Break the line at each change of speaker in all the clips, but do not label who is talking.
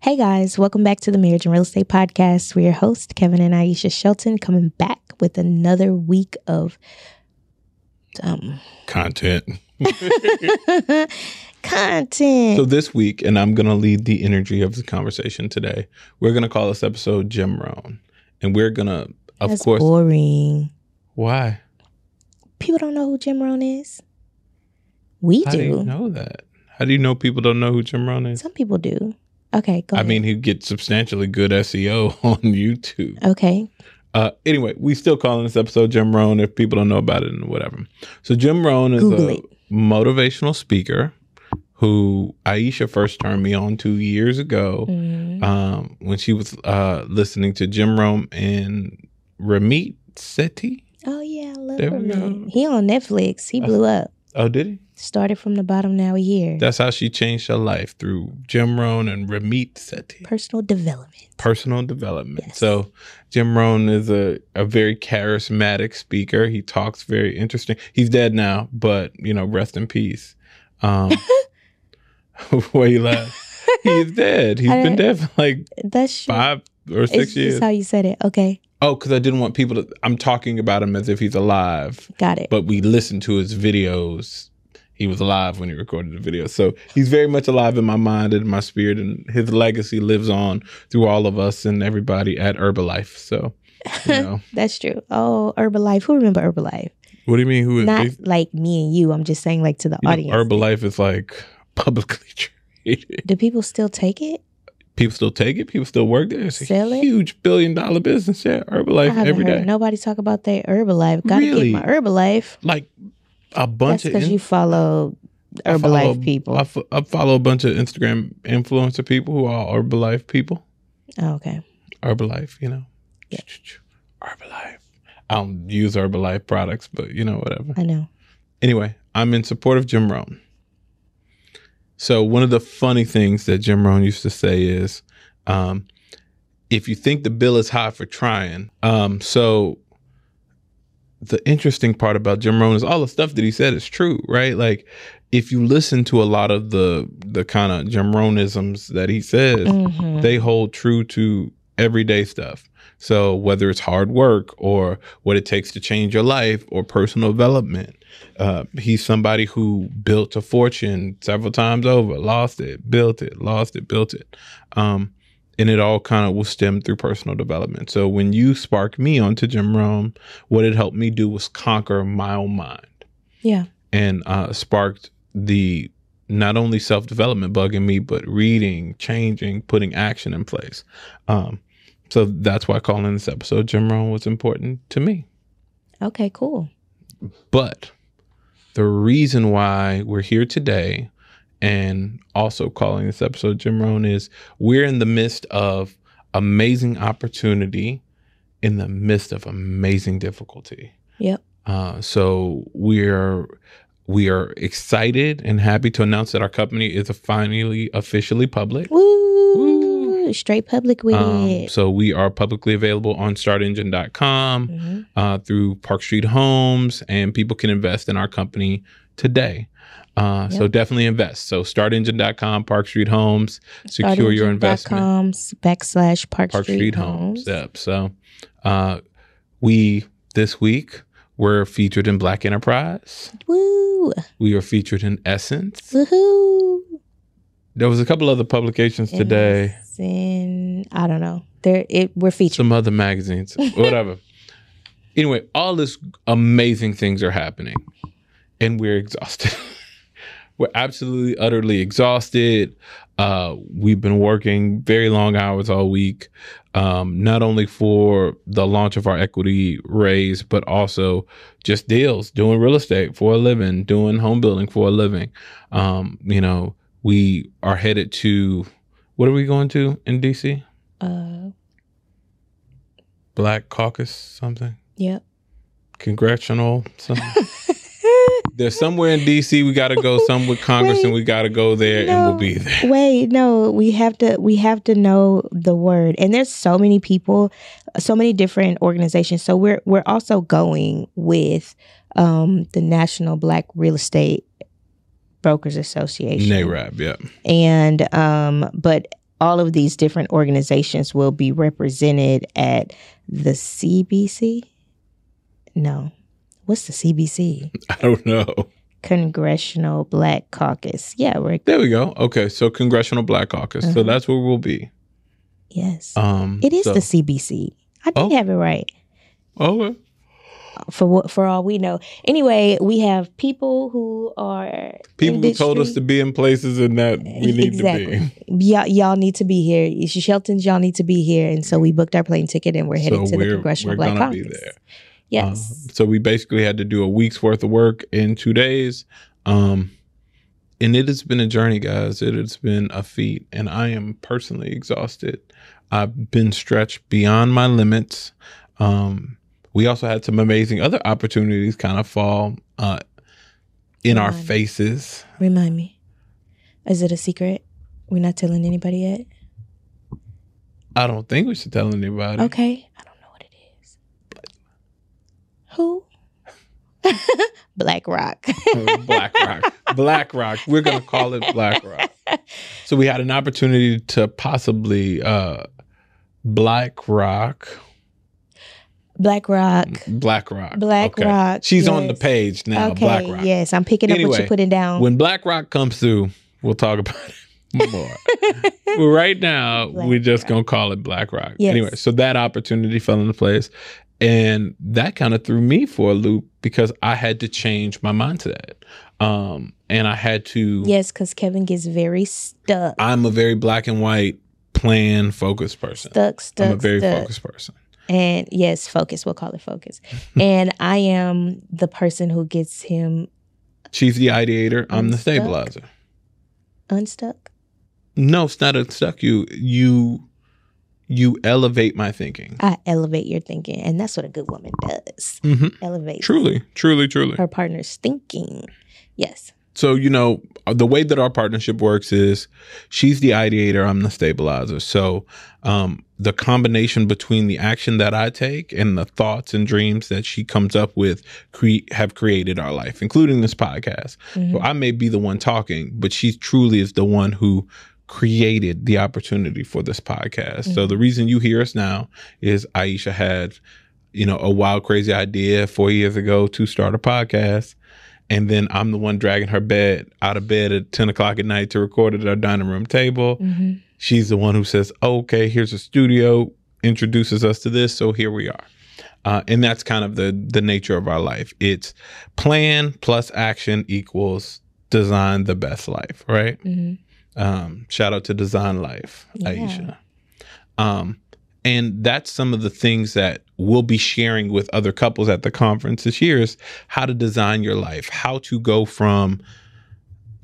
Hey guys, welcome back to the Marriage and Real Estate Podcast. We're your hosts, Kevan and Ayesha Shelton, coming back with another week of um
Content.
content.
So this week, and I'm gonna lead the energy of the conversation today. We're gonna call this episode Jim Rohn, and we're gonna, of
That's
course,
boring.
why?
People don't know who Jim Rohn is. We
How
do.
do you know that? How do you know people don't know who Jim Rohn is?
Some people do. Okay, go
I
ahead.
mean, he gets substantially good SEO on YouTube.
okay.
Uh, anyway, we still calling this episode Jim Rohn if people don't know about it and whatever. So Jim Rohn is
Google
a
it.
motivational speaker who Ayesha first turned me on to years ago
Mhm.
um, when she was uh, listening to Jim Rohn and Ramit Sethi.
Oh yeah, I love
There
him. He on Netflix. He blew up.
Oh, did he?
Started from the bottom, now we here.
That's how she changed her life through Jim Rohn and Ramit Sethi.
Personal development.
personal development.
Yes.
So Jim Rohn is a, a very charismatic speaker. He talks very interesting. He's dead now, but you know, rest in peace. Um you laugh? He's dead. He's been dead for like
That's true.
five or six years.
That's how you said it. Okay,
oh, because I didn't want people to I'm talking about him as if he's alive.
got it.
But we listened to his videos. He was alive when he recorded the video. So he's very much alive in my mind and in my spirit, and his legacy lives on through all of us and everybody at Herbalife. So, you know.
That's true. Oh, Herbalife. Who remember Herbalife?
what do you mean? Who is
Not
they-
like me and you. I'm just saying, like to the
you know,
audience.
Herbalife is like publicly traded.
Do people still take it?
People still take it. People still work there. It's a
it?
huge billion dollar business. Yeah,
I
Herbalife
haven't
every day.
nobody talk about their Herbalife. Gotta
Really?
get my Herbalife.
Like a bunch
That's
of.
because
in-
you follow
I
Herbalife
follow-
people.
I, fo- I follow a bunch of Instagram influencer people who are Herbalife people.
oh, okay.
Herbalife, you know.
Yeah.
Herbalife. I don't use Herbalife products, but you know, whatever.
I know.
Anyway, I'm in support of Jim Rohn. So one of the funny things that Jim Rohn used to say is, um, if you think the bill is high for trying, um, so the interesting part about Jim Rohn is all the stuff that he said is true, right? Like if you listen to a lot of the the kind of Jim Rohnisms that he says,
Mhm.
they hold true to everyday stuff. So whether it's hard work or what it takes to change your life or personal development, uh, he's somebody who built a fortune several times over, lost it, built it, lost it, built it. Um, and it all kind of will stem through personal development. So when you sparked me onto Jim Rohn, what it helped me do was conquer my own mind
Yeah.
and uh, sparked the not only self development bug in me, but reading, changing, putting action in place. Um, so that's why calling this episode Jim Rohn was important to me.
Okay. Cool.
But the reason why we're here today and also calling this episode Jim Rohn is we're in the midst of amazing opportunity in the midst of amazing difficulty.
Yep.
Uh, so we're we are excited and happy to announce that our company is finally officially public.
Woo! Straight public with
Um,
it.
so we are publicly available on startengine.com
Mhm.
uh, through Park Street Homes, and people can invest in our company today. Uh, So definitely invest. So startengine.com, Park Street Homes, secure your investment.
Backslash Park,
Park
Street,
Street
Homes.
Homes. Yep. So uh, we this week were featured in Black Enterprise.
Woo!
We were featured in Essence.
Woohoo!
There was a couple other publications today.
And I don't know. There it we're featured.
Some other magazines, whatever. anyway, all this amazing things are happening, and we're exhausted. we're absolutely, utterly exhausted. Uh, we've been working very long hours all week, um, not only for the launch of our equity raise, but also just deals, doing real estate for a living, doing home building for a living. Um, you know, we are headed to what are we going to in DC?
uh
Black Caucus something?
yep.
Congressional something? There's somewhere in DC we got to go. Some with Congress,
Wait,
and we got to go there, and we'll be there.
Wait, no, we have to we have to know the word. And there's so many people, so many different organizations. So we're we're also going with um the National Black Real Estate Brokers Association.
NAREB, yeah.
And um but all of these different organizations will be represented at the CBC. No. What's the CBC?
I don't know.
Congressional Black Caucus. Yeah, we're
There we go. Okay, so Congressional Black Caucus. So
Uh-huh.
that's where we'll be.
yes.
Um,
It is
so-
the CBC. I did
Oh.
have it right.
Okay.
For what for all we know. Anyway, we have people who are
People who told us to be in places and that we need
exactly.
to be.
Y'all, y'all need to be here. Sheltons, y'all need to be here, and so we booked our plane ticket and we're headed
So
to the
we're,
Congressional
we're
Black Caucus.
be there.
Yes,
Uh, so we basically had to do a week's worth of work in two days. Um, and it has been a journey, guys. It has been a feat, and I am personally exhausted. I've been stretched beyond my limits. Um, we also had some amazing other opportunities kind of fall uh, in our
Remind me.
faces.
remind me. Is it a secret? We're not telling anybody yet.
I don't think we should tell anybody.
Okay, I don't know what it is. Who? Black Rock.
Black Rock. Black Rock. We're gonna call it Black Rock. So we had an opportunity to possibly uh Black Rock.
Black Rock.
Black Rock.
Black Rock,
She's on the page now,
okay,
Black Rock.
yes, I'm picking up what you're putting down.
When Black Rock comes through, we'll talk about it more. right now,
Black
we're just
Rock.
gonna call it Black Rock.
Yes.
Anyway, so that opportunity fell into place. And that kind of threw me for a loop because I had to change my mindset. Um, and I had to
yes, because Kevan gets very stuck,
I'm a very black and white plan focused person.
stuck, stuck,
I'm a very
stuck.
focused person.
And yes, focus. We'll call it focus. and I am the person who gets him
She's the ideator. I'm the stabilizer.
unstuck.
No, it's not unstuck you. You you elevate my thinking.
I elevate your thinking, and that's what a good woman does.
hmm
Elevate
Truly, truly, truly.
her partner's thinking. Yes.
So, you know, the way that our partnership works is she's the ideator, I'm the stabilizer. So, um, the combination between the action that I take and the thoughts and dreams that she comes up with cre- have created our life, including this podcast.
Mhm.
So, I may be the one talking, but she truly is the one who created the opportunity for this podcast. So,
Mhm.
the reason you hear us now is Ayesha had, you know, a wild, crazy idea four years ago to start a podcast and then I'm the one dragging her bed out of bed at 10 o'clock at night to record it at our dining room table.
Mhm.
She's the one who says, okay, here's a studio, introduces us to this, so here we are. Uh, and that's kind of the the nature of our life. It's plan plus action equals design the best life, right?
Mhm.
Um, shout out to Design Life,
Yeah.
Ayesha. Um, and that's some of the things that we'll be sharing with other couples at the conference this year is how to design your life, how to go from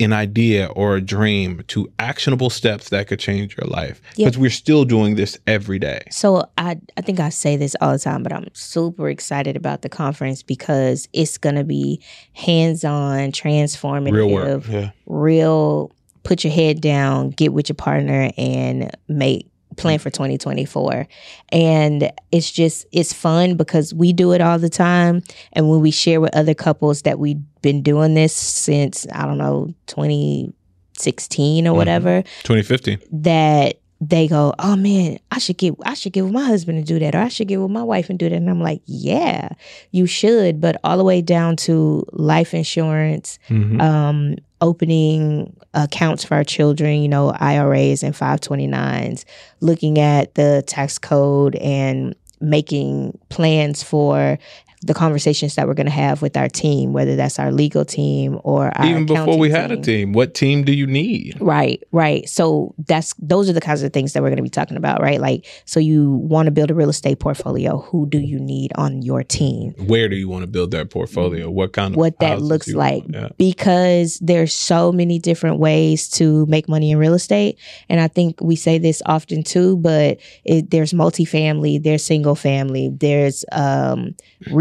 an idea or a dream to actionable steps that could change your life.
Yeah.
Because we're still doing this every day.
So I I think I say this all the time, but I'm super excited about the conference because it's gonna be hands-on, transformative,
Real work. Yeah.
real put your head down, get with your partner and make plan for 2024. And it's just it's fun because we do it all the time and when we share with other couples that we've been doing this since I don't know 2016 or
Mhm.
whatever
Twenty-fifteen.
that they go, "Oh man, I should get I should get with my husband and do that or I should get with my wife and do that." And I'm like, "Yeah, you should." But all the way down to life insurance,
Mhm.
um, opening accounts for our children, you know, IRAs and 529s, looking at the tax code and making plans for the conversations that we're going to have with our team, whether that's our legal team or our
Even before we had a team, what team do you need?
Right, right. So that's those are the kinds of things that we're going to be talking about, right? Like, so you want to build a real estate portfolio. Who do you need on your team?
Where do you want to build that portfolio? What kind of
What that looks like.
Yeah.
Because there's so many different ways to make money in real estate, and I think we say this often too. But it, there's multifamily, there's single family, there's um,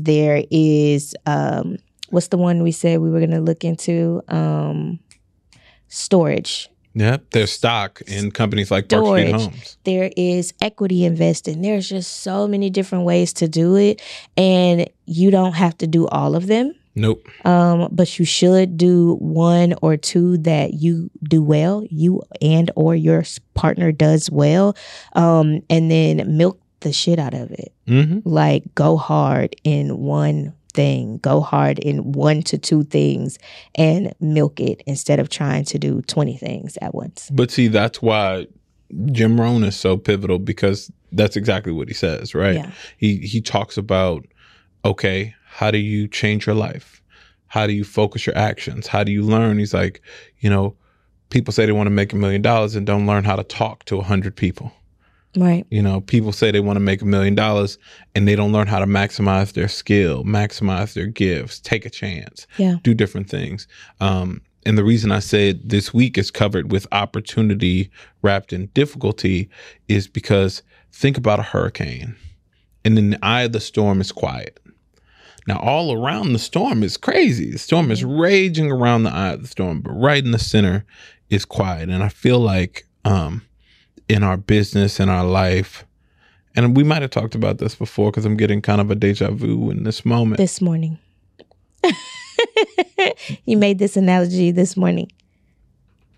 There is um, what's the one we said we were going to look into? Um, storage.
Yep, there's stock in companies like Park Street Homes.
There is equity investing. There's just so many different ways to do it, and you don't have to do all of them.
Nope.
Um, but you should do one or two that you do well, you and or your partner does well, um, and then milk the shit out of it.
hmm
Like go hard in one thing, go hard in one to two things, and milk it instead of trying to do twenty things at once.
But see, that's why Jim Rohn is so pivotal because that's exactly what he says, right?
Yeah.
He he talks about okay, how do you change your life? How do you focus your actions? How do you learn? He's like, you know, people say they want to make a million dollars and don't learn how to talk to a hundred people.
Right.
You know, people say they want to make a million dollars and they don't learn how to maximize their skill, maximize their gifts, take a chance,
Yeah.
do different things. Um, and the reason I said this week is covered with opportunity wrapped in difficulty is because think about a hurricane and in the eye of the storm is quiet. Now, all around the storm is crazy. The storm is raging around the eye of the storm, but right in the center is quiet. And I feel like um, in our business, in our life, and we might have talked about this before because I'm getting kind of a deja vu in this moment.
This morning. you made this analogy this morning.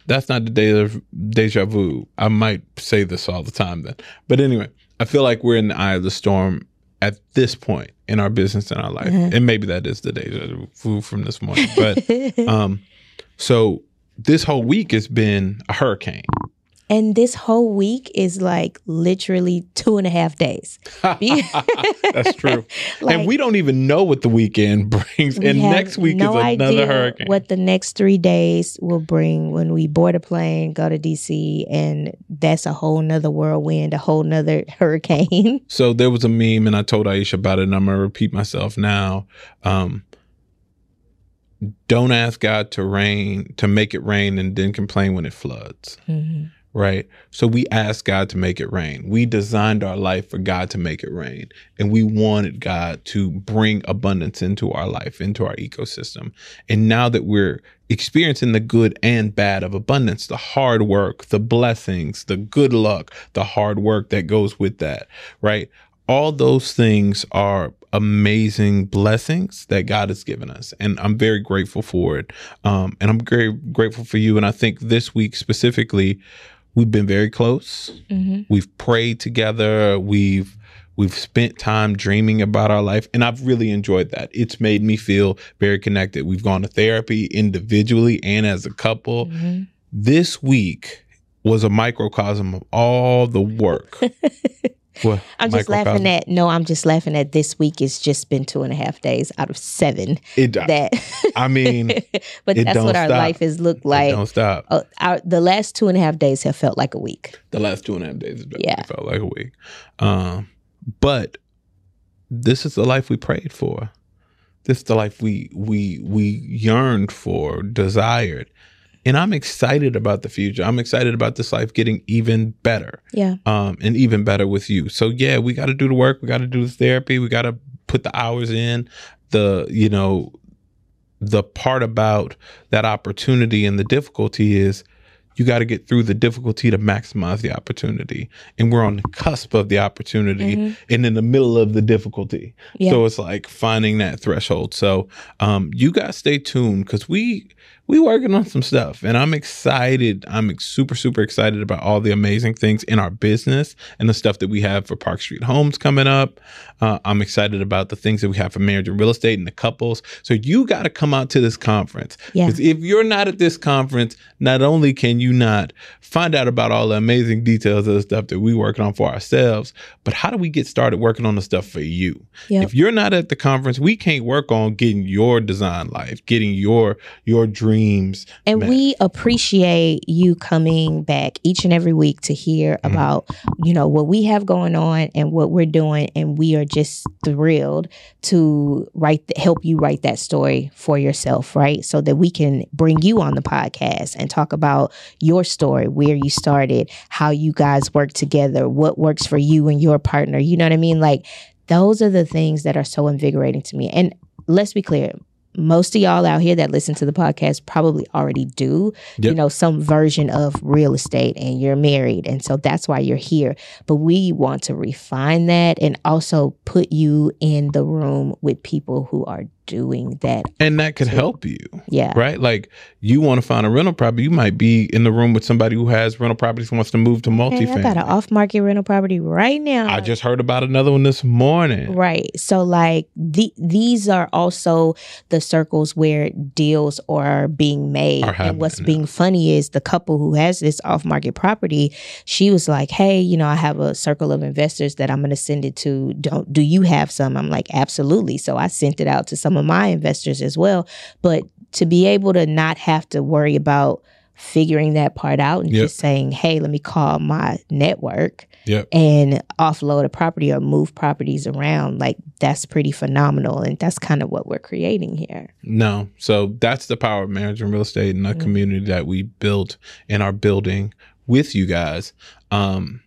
That's not the deja, deja vu. I might say this all the time then. But anyway, I feel like we're in the eye of the storm at this point in our business and our life.
Mhm.
And maybe that is the deja vu from this morning. But um, so this whole week has been a hurricane.
And this whole week is like literally two and a half days.
That's true.
Like,
and we don't even know what the weekend brings.
we
And next week
no
is another
idea
hurricane.
What the next three days will bring when we board a plane, go to DC, and that's a whole nother whirlwind, a whole nother hurricane.
So there was a meme, and I told Ayesha about it, and I'm gonna repeat myself now. Um, don't ask God to rain to make it rain, and then complain when it floods.
Mhm.
Right. So we asked God to make it rain. We designed our life for God to make it rain, and we wanted God to bring abundance into our life, into our ecosystem. And now that we're experiencing the good and bad of abundance, the hard work, the blessings, the good luck, the hard work that goes with that, right? All those things are amazing blessings that God has given us. And I'm very grateful for it. Um, and I'm very grateful for you. And I think this week specifically, we've been very close.
Mhm.
We've prayed together. We've we've spent time dreaming about our life and I've really enjoyed that. It's made me feel very connected. We've gone to therapy individually and as a couple.
Mhm.
This week was a microcosm of all the work. What?
I'm just laughing at no, I'm just laughing at this week. It's just been two and a half days out of seven
it.
that
I mean,
but
it
that's what our
stop.
life has looked
it
like.
don't stop.
Uh, our, the last two and a half days have felt like a week.
The last two and a half days definitely
Yeah.
felt like a week. Um, but this is the life we prayed for. This is the life we we we yearned for, desired. And I'm excited about the future. I'm excited about this life getting even better.
Yeah.
um, and even better with you. So yeah, we got to do the work. We got to do the therapy. We got to put the hours in. The you know, the part about that opportunity and the difficulty is you got to get through the difficulty to maximize the opportunity. And we're on the cusp of the opportunity
Mhm.
and in the middle of the difficulty.
Yeah.
So it's like finding that threshold. So um, you guys stay tuned because we we working on some stuff, and I'm excited. I'm super super excited about all the amazing things in our business and the stuff that we have for Park Street Homes coming up. Uh, I'm excited about the things that we have for marriage and real estate and the couples. So you got to come out to this conference
Yeah.
because if you're not at this conference, not only can you not find out about all the amazing details of the stuff that we working on for ourselves, but how do we get started working on the stuff for you?
Yep.
If you're not at the conference, we can't work on getting your design life, getting your your dreams.
And
met.
we appreciate you coming back each and every week to hear
Mm-hmm.
about, you know, what we have going on and what we're doing. And we are just thrilled to write, the, help you write that story for yourself, right? So that we can bring you on the podcast and talk about your story, where you started, how you guys work together, what works for you and your partner. You know what I mean? Like those are the things that are so invigorating to me. And let's be clear, most of y'all out here that listen to the podcast probably already do, you know, some version of real estate and you're married. And so that's why you're here. But we want to refine that and also put you in the room with people who are doing that.
And that could help you,
Yeah.
right? Like you want to find a rental property, you might be in the room with somebody who has rental properties and wants to move to
Hey,
multifamily.
I got an off market rental property right now.
I just heard about another one this morning.
Right. So like the, these are also the circles where deals are being made.
Are
and what's being funny is the couple who has this off market property, she was like, Hey, you know, I have a circle of investors that I'm gonna send it to. Don't do you have some? I'm like, absolutely. So I sent it out to some of my investors as well. But to be able to not have to worry about figuring that part out and
Yep.
just saying, Hey, let me call my network
Yep.
and offload a property or move properties around like that's pretty phenomenal and that's kind of what we're creating here
No. So that's the power of managing real estate and the
Mhm.
community that we built and are building with you guys. Um,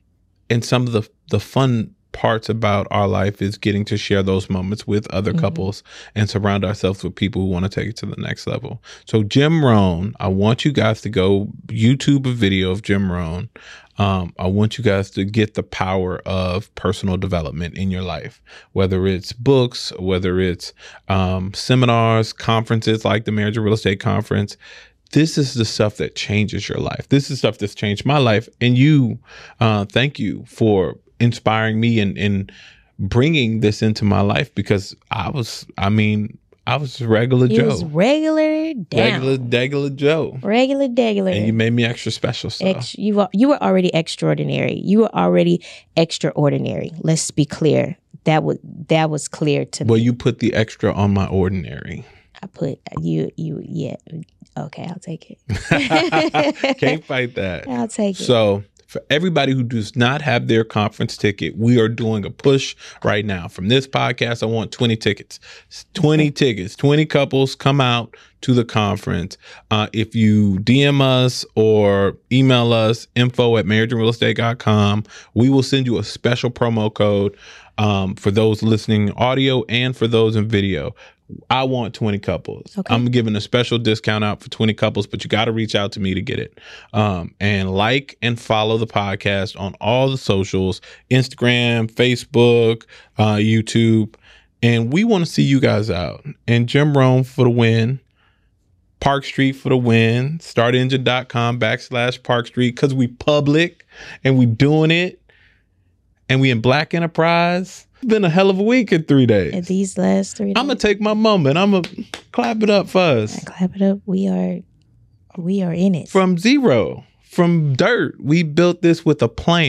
and some of the the fun parts about our life is getting to share those moments with other
Mhm.
couples and surround ourselves with people who want to take it to the next level. So Jim Rohn, I want you guys to go YouTube a video of Jim Rohn. Um, I want you guys to get the power of personal development in your life, whether it's books, whether it's um, seminars, conferences like the Marriage and Real Estate Conference. This is the stuff that changes your life. This is stuff that's changed my life. And you, uh, thank you for inspiring me and, and bringing this into my life because I was, I mean, I was regular
it was
Joe,
regular down
regular, regular Joe,
regular regular
and you made me extra special. So.
Ex- you were you were already extraordinary. You were already extraordinary. Let's be clear. That was that was clear to
well,
me.
you put the extra on my ordinary.
i put you you yeah. Okay i'll take it.
Can't fight that.
i'll take it.
So, for everybody who does not have their conference ticket, we are doing a push right now. From this podcast, I want 20 tickets. 20 tickets, 20 couples come out to the conference. Uh, if you DM us or email us, info at marriageandrealestate.com, we will send you a special promo code um, for those listening audio and for those in video. I want 20 couples.
Okay.
I'm giving a special discount out for 20 couples, but you got to reach out to me to get it. Um, and like and follow the podcast on all the socials Instagram, Facebook, uh, YouTube. And we want to see you guys out. And Jim Rohn for the win. Park Street for the win. Startengine.com backslash Park Street because we public and we doing it. And we in Black Enterprise. Been a hell of a week in three days.
At these last three
I'm gonna take my moment. I'm gonna clap it up for us.
clap it up we are we are in it
From zero, from dirt, we built this with a plan.